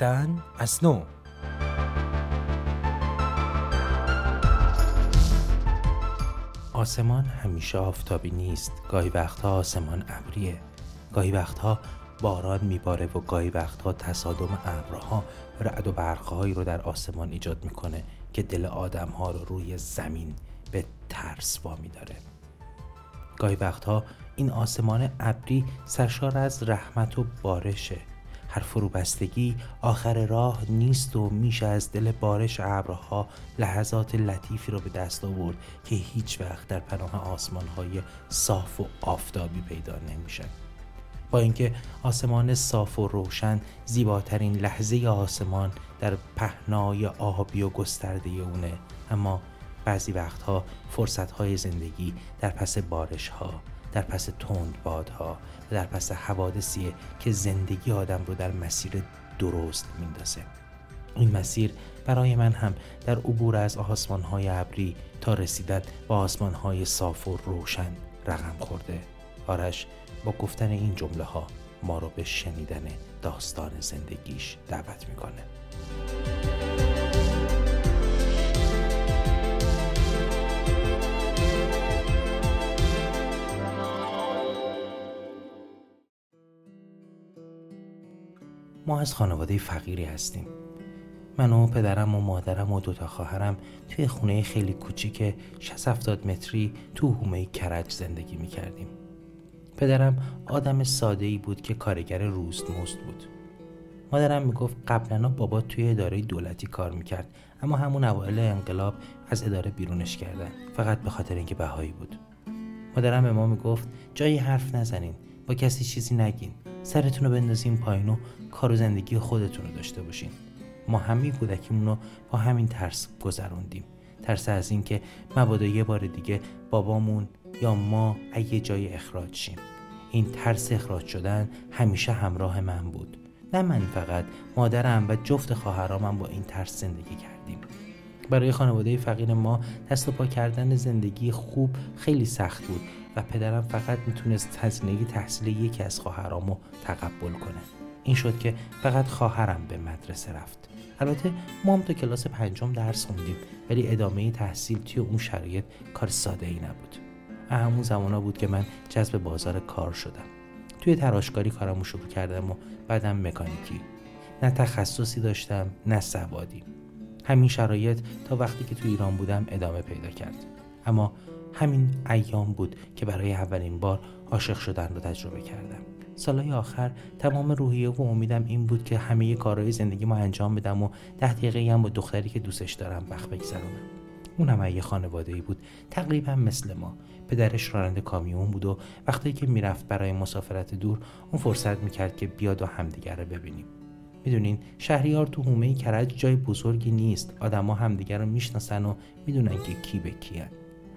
زیستن از نو. آسمان همیشه آفتابی نیست. گاهی وقتها آسمان ابریه. گاهی وقتها باران میباره و گاهی وقتها تصادم ابرها رعد و برقهایی رو در آسمان ایجاد می‌کنه که دل آدمها رو روی زمین به ترس وامی داره گاهی وقتها این آسمان ابری سرشار از رحمت و بارشه. هر فروبستگی آخر راه نیست و میشه از دل بارش ابرها لحظات لطیفی رو به دست آورد که هیچ وقت در پناه آسمانهای صاف و آفتابی پیدا نمیشن با اینکه آسمان صاف و روشن زیباترین لحظه آسمان در پهنای آبی و گسترده اونه. اما بعضی وقتها فرصتهای زندگی در پس بارش ها در پس تند بادها و در پس حوادثیه که زندگی آدم رو در مسیر درست میندازه. این مسیر برای من هم در عبور از آسمان های ابری تا رسیدن با آسمان های صاف و روشن رقم خورده. آرش با گفتن این جمله ها ما رو به شنیدن داستان زندگیش دعوت می‌کنه. ما از خانواده فقیری هستیم من و پدرم و مادرم و دوتا خواهرم توی خونه خیلی کوچیک 60 70 متری تو هومه کرج زندگی می کردیم. پدرم آدم ساده ای بود که کارگر روزمزد بود. مادرم می‌گفت قبلا بابا توی اداره دولتی کار می‌کرد اما همون اوایل انقلاب از اداره بیرونش کردن فقط به خاطر اینکه بهایی بود. مادرم به ما می‌گفت جایی حرف نزنین با کسی چیزی نگین سرتون رو بندازین پایین و کار و زندگی خودتون رو داشته باشین. ما همه کودکیمون رو با همین ترس گذروندیم. ترس از اینکه مبادا یه بار دیگه بابامون یا ما اگه جای اخراج شیم. این ترس اخراج شدن همیشه همراه من بود. نه من فقط مادرم و جفت خواهرامم با این ترس زندگی کردیم. برای خانواده فقیر ما دست و پا کردن زندگی خوب خیلی سخت بود. و پدرم فقط می‌تونست هزینه تحصیل یکی از خواهرامو تقبل کنه. این شد که فقط خواهرم به مدرسه رفت. البته ما هم تا کلاس پنجم درس خوندیم ولی ادامه تحصیل توی اون شرایط کار ساده ای نبود. همون زمانا بود که من جذب بازار کار شدم. توی تراشکاری کارمو شروع کردم و بعدم مکانیکی. نه تخصصی داشتم نه سوادی. همین شرایط تا وقتی که تو ایران بودم ادامه پیدا کرد. اما همین ایام بود که برای اولین بار عاشق شدن رو تجربه کردم. سالهای آخر تمام روحیه و امیدم این بود که همه کارهای زندگی ما انجام بدم و ده دقیقه هم با دختری که دوستش دارم وقت بگذرونم. اون هم یه خانواده ای بود تقریبا مثل ما. پدرش راننده کامیون بود و وقتی که می‌رفت برای مسافرت دور اون فرصت می‌کرد که بیاد و همدیگر رو ببینیم. می‌دونین شهریار تو حومه کرج جای بزرگی نیست. آدما همدیگر رو می‌شناسن و می‌دونن که کی به کیه.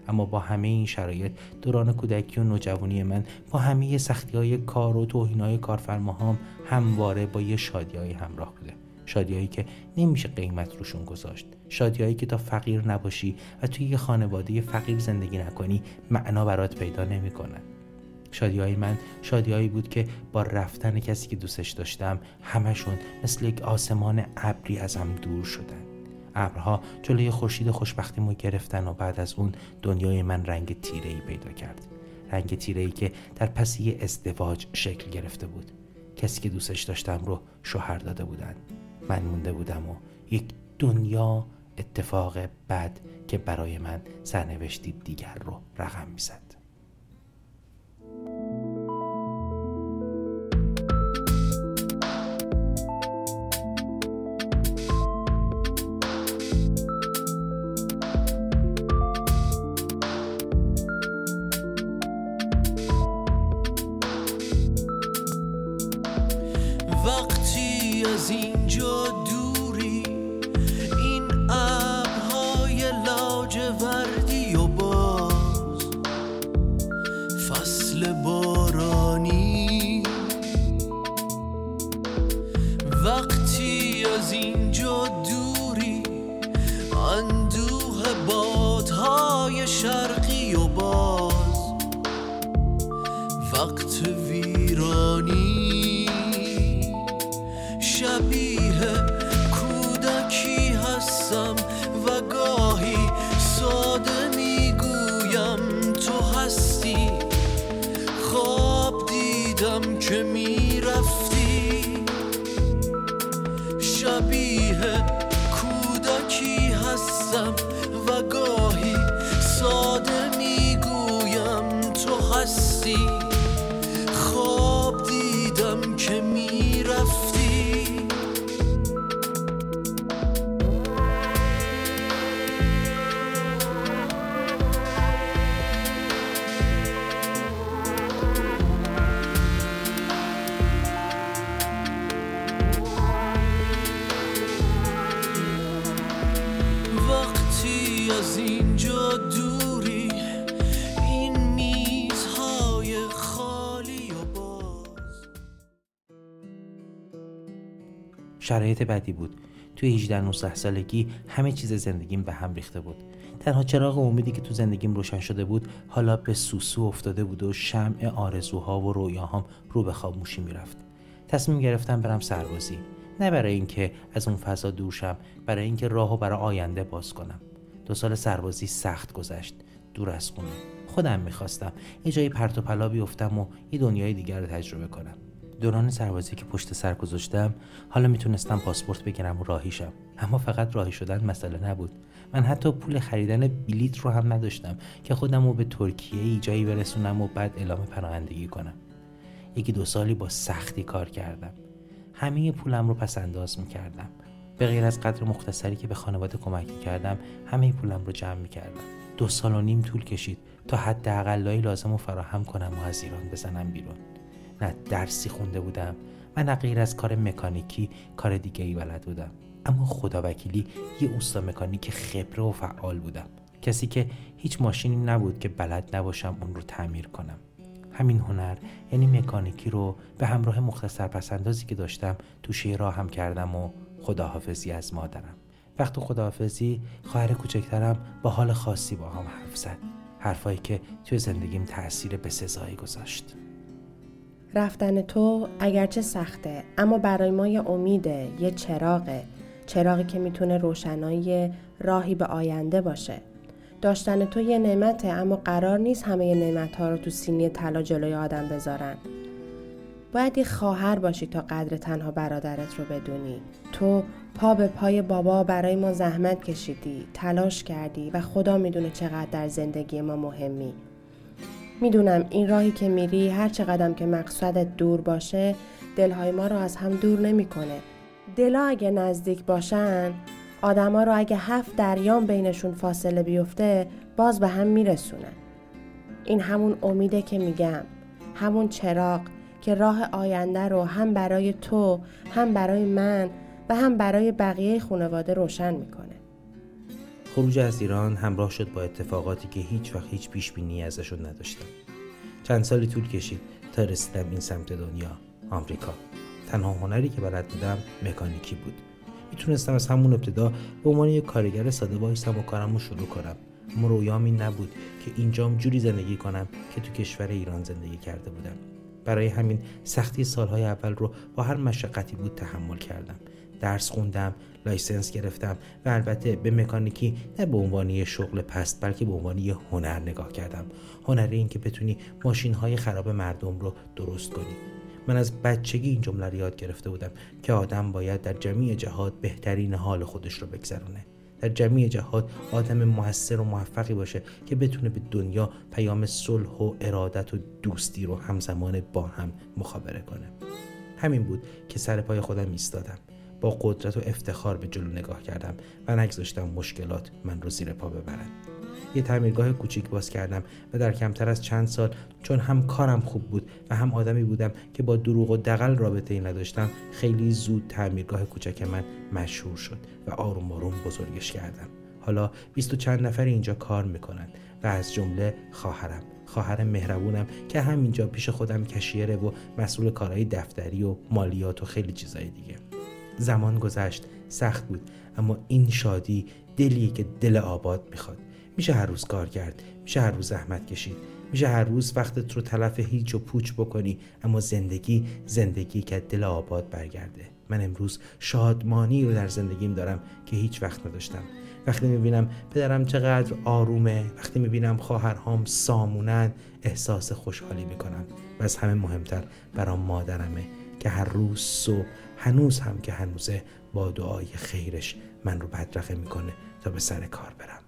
اما با همه این شرایط دوران کودکی و نوجوانی من با همه سختی های کار و توهین های کارفرماهام همواره با یه شادیایی همراه بوده. شادیایی که نمیشه قیمت روشون گذاشت. شادیایی که تا فقیر نباشی و توی یه خانواده فقیر زندگی نکنی معنا برات پیدا نمی‌کنه. شادی های من شادیهایی بود که با رفتن کسی که دوستش داشتم همشون مثل یک آسمان ابری ازم دور شدن. ابرها جلوی خورشید خوشبختیمو گرفتن و بعد از اون دنیای من رنگ تیره ای پیدا کرد. رنگ تیره ای که در پس یه ازدواج شکل گرفته بود. کسی که دوستش داشتم رو شوهر داده بودن. من مونده بودم و یک دنیا اتفاق بد که برای من سرنوشتی دیگر رو رقم می‌زد. از اینجا دوری. این ابرهای لاجوردی و باز فصل بارانی. وقتی از اینجا دوری اندوه بادهای شرقی شبیه کودکی هستم و گاهی ساده می‌گویم تو هستی. شرایط بدی بود. توی 18 19 سالگی همه چیز زندگیم به هم ریخته بود. تنها چراغ امیدی که تو زندگیم روشن شده بود حالا به سوسو افتاده بود و شمع آرزوها و رویاهام رو به خاموشی می‌رفت. تصمیم گرفتم برم سربازی. نه برای اینکه از اون فضا دور شم برای اینکه راهو برای آینده باز کنم. دو سال سربازی سخت گذشت. دور از خونه. خودم می‌خواستم. یه جایی پرت و پلا بیفتم و یه دنیای دیگر رو تجربه کنم. دوران سربازی که پشت سر گذاشتم حالا می‌تونستم پاسپورت بگیرم و راهی شم اما فقط راهی شدن مسئله نبود. من حتی پول خریدن بلیت رو هم نداشتم که خودم رو به ترکیه ای جایی برسونم و بعد اعلام پناهندگی کنم. یکی دو سالی با سختی کار کردم. همه پولم رو پس انداز می‌کردم. به غیر از قدر مختصری که به خانواده کمک می‌کردم همه پولم رو جمع می‌کردم. دو سال و نیم طول کشید تا حد اقلایی لازم رو فراهم کنم و از ایران بزنم بیرون. نه درسی خونده بودم و نه غیر از کار مکانیکی کار دیگه ای بلد بودم. اما خدا وکیلی یه اوستا مکانیک خبره و فعال بودم. کسی که هیچ ماشینی نبود که بلد نباشم اون رو تعمیر کنم. همین هنر یعنی مکانیکی رو به همراه مختصر پسندازی که داشتم توشه راهم کردم و خداحافظی از مادرم. وقت خداحافظی خواهر کوچکترم با حال خاصی با هم حرف زد. حرفایی که توی زندگیم تاثیر به سزایی گذاشت. رفتن تو اگرچه سخته اما برای ما یه امیده یه چراغه. چراغی که می‌تونه روشنایی راهی به آینده باشه. داشتن تو یه نعمته اما قرار نیست همه نعمت ها رو تو سینی طلا جلوی آدم بذارن. باید یه خواهر باشی تا قدر تنها برادرت رو بدونی. تو پا به پای بابا برای ما زحمت کشیدی تلاش کردی و خدا می‌دونه چقدر در زندگی ما مهمی. می‌دونم این راهی که میری هر چقدر که مقصودت دور باشه دلهای ما رو از هم دور نمی‌کنه. دلا اگه نزدیک باشن آدما رو اگه هفت دریان بینشون فاصله بیفته باز به هم میرسونن این همون امیده که میگم همون چراغ که راه آینده رو هم برای تو هم برای من و هم برای بقیه خانواده روشن می‌کنه خروج از ایران همراه شد با اتفاقاتی که هیچ وقت هیچ پیش بینی ازشون نداشتم. چند سالی طول کشید تا رسیدم این سمت دنیا آمریکا. تنها هنری که بلد بودم مکانیکی بود. می‌تونستم از همون ابتدا به عنوان یک کارگر ساده وایسم و کارم رو شروع کنم. اما نبود که اینجام جوری زندگی کنم که تو کشور ایران زندگی کرده بودم. برای همین سختی سالهای اول رو با هر مشقتی بود تحمل کردم. درس خوندم license گرفتم و البته به مکانیکی نه به عنوان یه شغل پست بلکه به عنوان یه هنر نگاه کردم. هنر این که بتونی ماشین های خراب مردم رو درست کنی. من از بچگی این جمله رو یاد گرفته بودم که آدم باید در جمیع جهات بهترین حال خودش رو بگذرونه. در جمعی جهات آدم موثر و موفقی باشه که بتونه به دنیا پیام صلح و ارادت و دوستی رو همزمان با هم مخابره کنه. همین بود که سر پای خودم ایستادم. با قدرت و افتخار به جلو نگاه کردم و نگذاشتم مشکلات من رو زیر پا ببرن. یه تعمیرگاه کوچیک باز کردم و در کمتر از چند سال چون هم کارم خوب بود و هم آدمی بودم که با دروغ و دقل رابطه ای نداشتم خیلی زود تعمیرگاه کوچک من مشهور شد و آروم آروم بزرگش کردم. حالا بیست و چند نفر اینجا کار می‌کنن و از جمله خواهرم. خواهر مهربونم که همینجا پیش خودم کشیره و مسئول کارهای دفتری و مالیات و خیلی چیزای دیگه. زمان گذشت سخت بود. اما این شادی دلی که دل آباد می‌خواد. میشه هر روز کار کرد میشه هر روز زحمت کشید. میشه هر روز وقتت رو تلف هیچ و پوچ بکنی اما زندگی زندگی که دل آباد برگرده. من امروز شادمانی رو در زندگیم دارم که هیچ وقت نداشتم. وقتی می‌بینم پدرم چقدر آرومه وقتی می‌بینم خواهرهام سامونن احساس خوشحالی می‌کنم. و از همه مهمتر برام مادرمه که هر روز صبح هنوز هم که هنوزه با دعای خیرش من رو بدرقه می‌کنه تا به سر کار برم.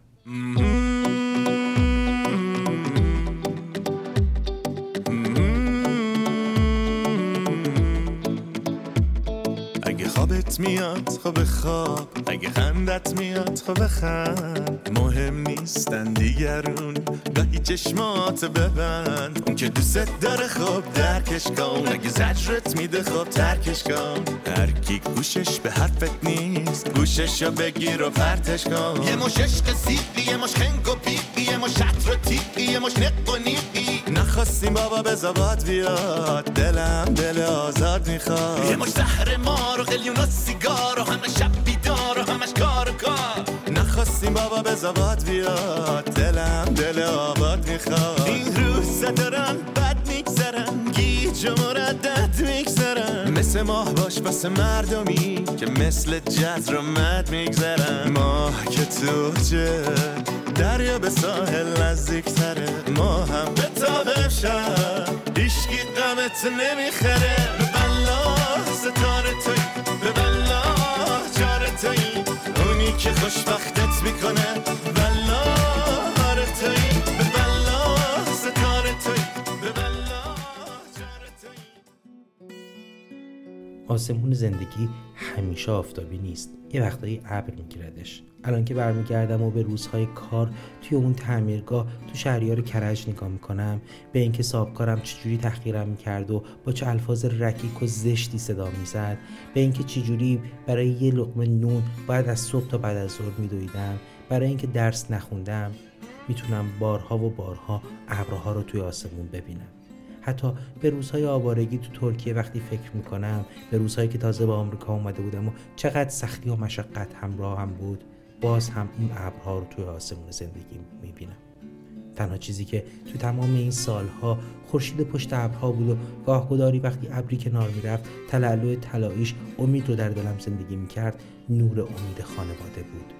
خوابت میاد خواب خواب. اگه خندت میاد خواب خند مهم نیستن دیگرون. گاهی چشمات ببند. اون که دوست داره خواب درکش کن. اگه زجرت میده خواب ترکش کن. هر کی گوشش به حرفت نیست گوشش رو بگیر و پرتش کن. یه مش عشق سیقی یه مش خنگ و پیقی یه مش شطر و یه مش نق و نیقی نخواستیم بابا به زباد بیاد. دلم دل آزاد می‌خواد. یه مش زهر مار و قلیون و سیگار و همه شب بیدار و همش کار و کار. نخواستیم بابا به زباد بیاد. دلم دل آباد می‌خواد. این روزا دارن بد میگذرن گیج و مردد میگذرن مثل ماه باش واسه مردمی که مثل جزر و مد میگذرن. ماه که تو دریا به ساحل نزدیک تره ما هم به تابه شد هیشگی قمت نمی‌خره. به بلا ستاره توی به بلا جاره توی. اونی که خوشبختت می‌کنه. بلا آره توی به بلا ستاره توی. به بلا جاره توی. آسمون زندگی همیشه آفتابی نیست. یه وقتایی ابر میگیردش. الان که برمیگردم و به روزهای کار توی اون تعمیرگاه تو شهریار کرج نگاه می‌کنم به اینکه صاحبکارم چجوری تحقیرم می‌کرد و با چه الفاظ رکیک و زشتی صدا می‌زد به اینکه چجوری برای یه لقمه نون باید از صبح تا بعد از ظهر میدویدم برای اینکه درس نخوندم می‌تونم بارها و بارها ابرها رو توی آسمون ببینم. حتی به روزهای آوارگی تو ترکیه وقتی فکر می‌کنم به روزهایی که تازه به آمریکا اومده بودم و چقدر سختی و مشقت همراه هم بود باز هم این ابرها رو توی آسمون زندگی می‌بینم. تنها چیزی که تو تمام این سالها خورشید پشت ابرها بود و گاهگداری وقتی ابری کنار می‌رفت تلالو طلاییش امید رو در دلم زندگی می‌کرد نور امید خانواده بود.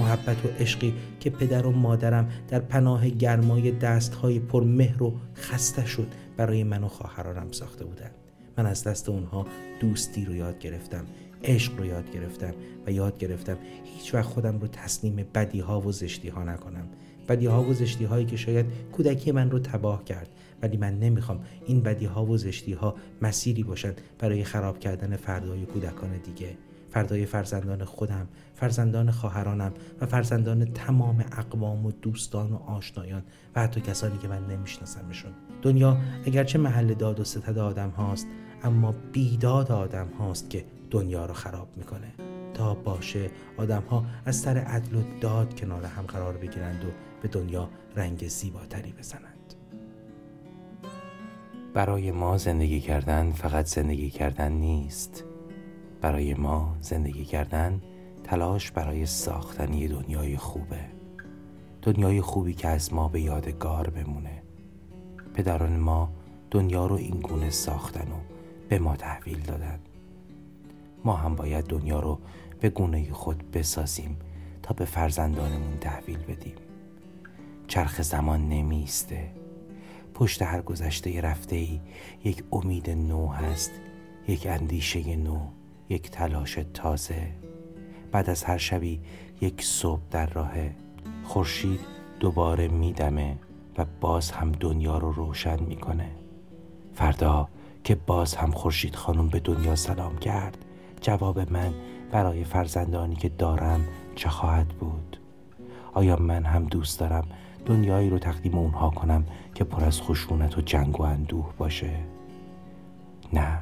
محبت و عشقی که پدر و مادرم در پناه گرمای دستهای پر مهر و خسته شد برای من و خواهرانم ساخته بودند. من از دست اونها دوستی رو یاد گرفتم. عشق رو یاد گرفتم و یاد گرفتم هیچ وقت خودم رو تسلیم بدی ها و زشتی ها نکنم. بدی ها و زشتی هایی که شاید کودکی من رو تباه کرد ولی من نمی‌خوام این بدی ها و زشتی ها مسیری باشند برای خراب کردن فردای کودکان دیگه. فردای فرزندان خودم فرزندان خواهرانم و فرزندان تمام اقوام و دوستان و آشنایان و حتی کسانی که من نمیشناسمشون. دنیا اگرچه محل داد و ستد آدم هاست اما بیداد آدم هاست که دنیا رو خراب می‌کنه. تا باشه آدم ها از سر عدل و داد کنار هم قرار بگیرند و به دنیا رنگ زیباتری بزنند. برای ما زندگی کردن فقط زندگی کردن نیست. برای ما زندگی کردن تلاش برای ساختن دنیای خوبه. دنیای خوبی که از ما به یادگار بمونه. پدران ما دنیا رو این گونه ساختن و به ما تحویل دادن. ما هم باید دنیا رو به گونه خود بسازیم تا به فرزندانمون تحویل بدیم. چرخ زمان نمیسته پشت هر گذشته رفته ای یک امید نو هست یک اندیشه نو یک تلاش تازه. بعد از هر شبی یک صبح در راهه. خورشید دوباره میدمه و باز هم دنیا رو روشن می‌کنه. فردا که باز هم خورشید خانم به دنیا سلام کرد جواب من برای فرزندانی که دارم چه خواهد بود؟ آیا من هم دوست دارم دنیایی رو تقدیم اونها کنم که پر از خشونت و جنگ و اندوه باشه؟ نه.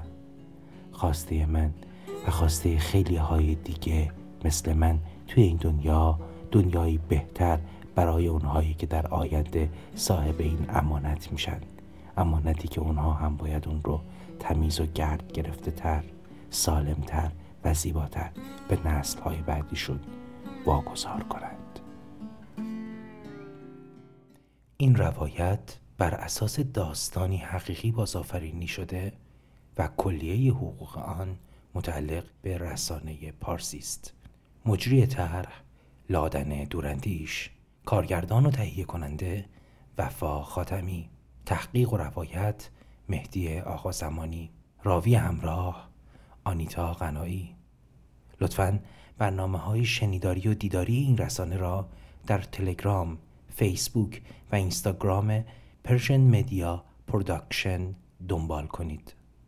خواسته من و خواسته خیلی های دیگه مثل من توی این دنیا دنیایی بهتر برای اونهایی که در آینده صاحب این امانت میشن. امانتی که اونها هم باید اون رو تمیز و گرد گرفته تر سالمتر و زیباتر به نسل های بعدیشون واگذار کنند. این روایت بر اساس داستانی حقیقی بازآفرینی شده و کلیه حقوق آن متعلق به رسانه پارسی است. مجری طرح لادن دورندیش کارگردان و تهیه کننده وفا خاتمی تحقیق و روایت مهدی آقا زمانی راوی همراه آنیتا غنایی. لطفا برنامه های شنیداری و دیداری این رسانه را در تلگرام، فیسبوک و اینستاگرام پرشن مدیا پروداکشن دنبال کنید.